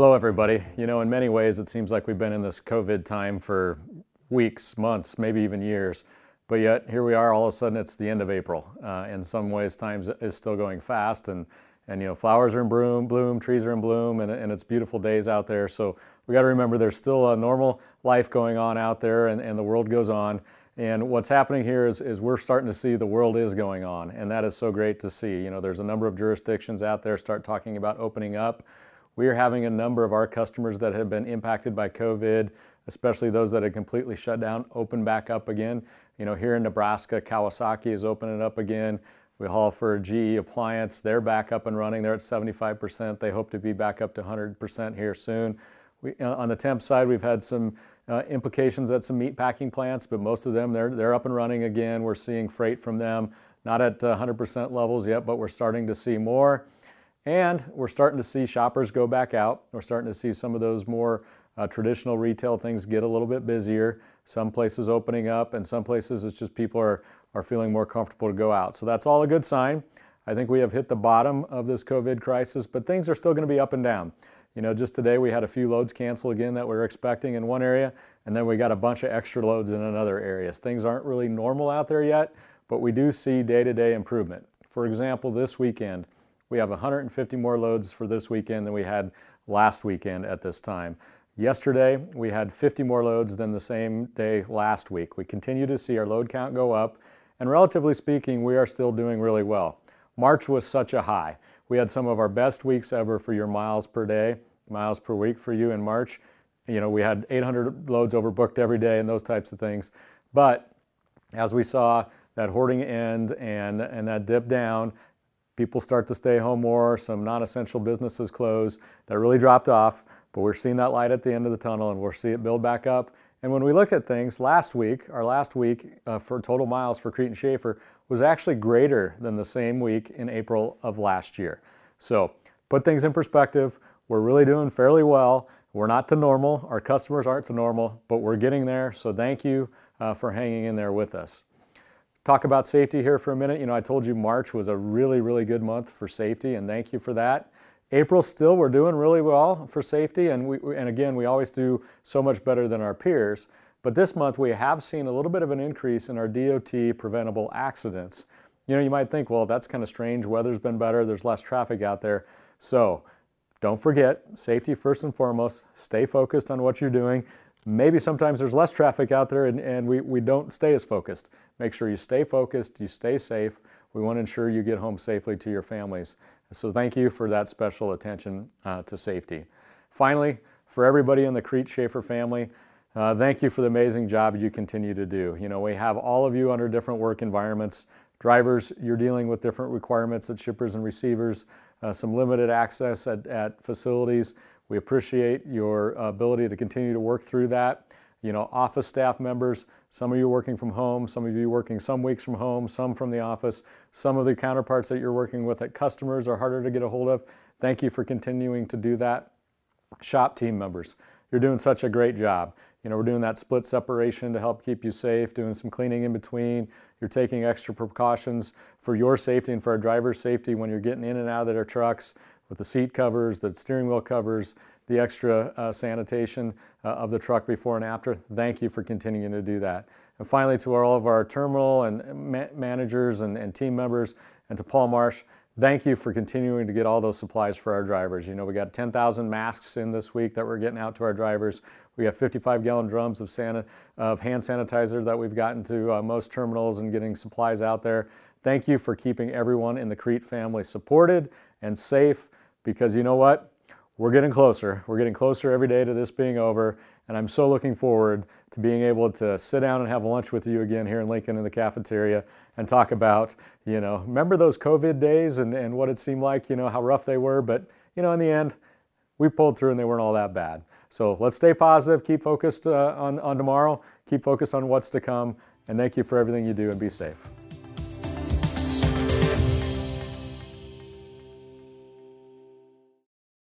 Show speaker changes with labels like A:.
A: Hello, everybody. You know, in many ways, it seems like we've been in this COVID time for weeks, months, maybe even years. But yet, here we are, all of a sudden, it's the end of April. Uh, in some ways, time is still going fast, and, and you know, flowers are in bloom, bloom trees are in bloom, and, and it's beautiful days out there. So we got to remember there's still a normal life going on out there, and, and the world goes on. And what's happening here is, is we're starting to see the world is going on, and that is so great to see. You know, there's a number of jurisdictions out there start talking about opening up. We are having a number of our customers that have been impacted by COVID, especially those that had completely shut down, open back up again. You know, here in Nebraska, Kawasaki is opening up again. We haul for a GE Appliance. They're back up and running. They're at 75%. They hope to be back up to 100% here soon. We, uh, on the temp side, we've had some uh, implications at some meat packing plants, but most of them, they're, they're up and running again. We're seeing freight from them, not at 100% levels yet, but we're starting to see more. And we're starting to see shoppers go back out. We're starting to see some of those more uh, traditional retail things get a little bit busier. Some places opening up, and some places it's just people are, are feeling more comfortable to go out. So that's all a good sign. I think we have hit the bottom of this COVID crisis, but things are still going to be up and down. You know, just today we had a few loads cancel again that we were expecting in one area, and then we got a bunch of extra loads in another area. Things aren't really normal out there yet, but we do see day-to-day -day improvement. For example, this weekend, we have 150 more loads for this weekend than we had last weekend at this time. Yesterday, we had 50 more loads than the same day last week. We continue to see our load count go up, and relatively speaking, we are still doing really well. March was such a high. We had some of our best weeks ever for your miles per day, miles per week for you in March. You know, we had 800 loads overbooked every day and those types of things. But as we saw that hoarding end and, and that dip down, people start to stay home more, some non-essential businesses close. That really dropped off, but we're seeing that light at the end of the tunnel and we'll see it build back up. And when we look at things, last week, our last week uh, for total miles for Crete and Shaffer was actually greater than the same week in April of last year. So put things in perspective, we're really doing fairly well. We're not to normal, our customers aren't to normal, but we're getting there. So thank you uh, for hanging in there with us. Talk about safety here for a minute. You know, I told you March was a really, really good month for safety, and thank you for that. April still, we're doing really well for safety, and, we, and again, we always do so much better than our peers. But this month, we have seen a little bit of an increase in our DOT preventable accidents. You know, you might think, well, that's kind of strange. Weather's been better. There's less traffic out there. So don't forget, safety first and foremost. Stay focused on what you're doing maybe sometimes there's less traffic out there and, and we, we don't stay as focused. Make sure you stay focused, you stay safe. We want to ensure you get home safely to your families. So thank you for that special attention uh, to safety. Finally, for everybody in the Crete Shaffer family, uh, thank you for the amazing job you continue to do. You know, we have all of you under different work environments. Drivers, you're dealing with different requirements at shippers and receivers, uh, some limited access at, at facilities. We appreciate your ability to continue to work through that. You know, office staff members, some of you working from home, some of you working some weeks from home, some from the office. Some of the counterparts that you're working with at customers are harder to get a hold of. Thank you for continuing to do that. Shop team members, you're doing such a great job. You know, we're doing that split separation to help keep you safe, doing some cleaning in between. You're taking extra precautions for your safety and for our driver's safety when you're getting in and out of their trucks with the seat covers, the steering wheel covers, the extra uh, sanitation uh, of the truck before and after. Thank you for continuing to do that. And finally, to all of our terminal and ma managers and, and team members, and to Paul Marsh, thank you for continuing to get all those supplies for our drivers. You know, we got 10,000 masks in this week that we're getting out to our drivers. We have 55 gallon drums of, of hand sanitizer that we've gotten to uh, most terminals and getting supplies out there. Thank you for keeping everyone in the Crete family supported and safe because you know what? We're getting closer. We're getting closer every day to this being over. And I'm so looking forward to being able to sit down and have lunch with you again here in Lincoln in the cafeteria and talk about, you know, remember those COVID days and, and what it seemed like, you know, how rough they were. But, you know, in the end, we pulled through and they weren't all that bad. So let's stay positive, keep focused uh, on, on tomorrow, keep focused on what's to come, and thank you for everything you do and be safe.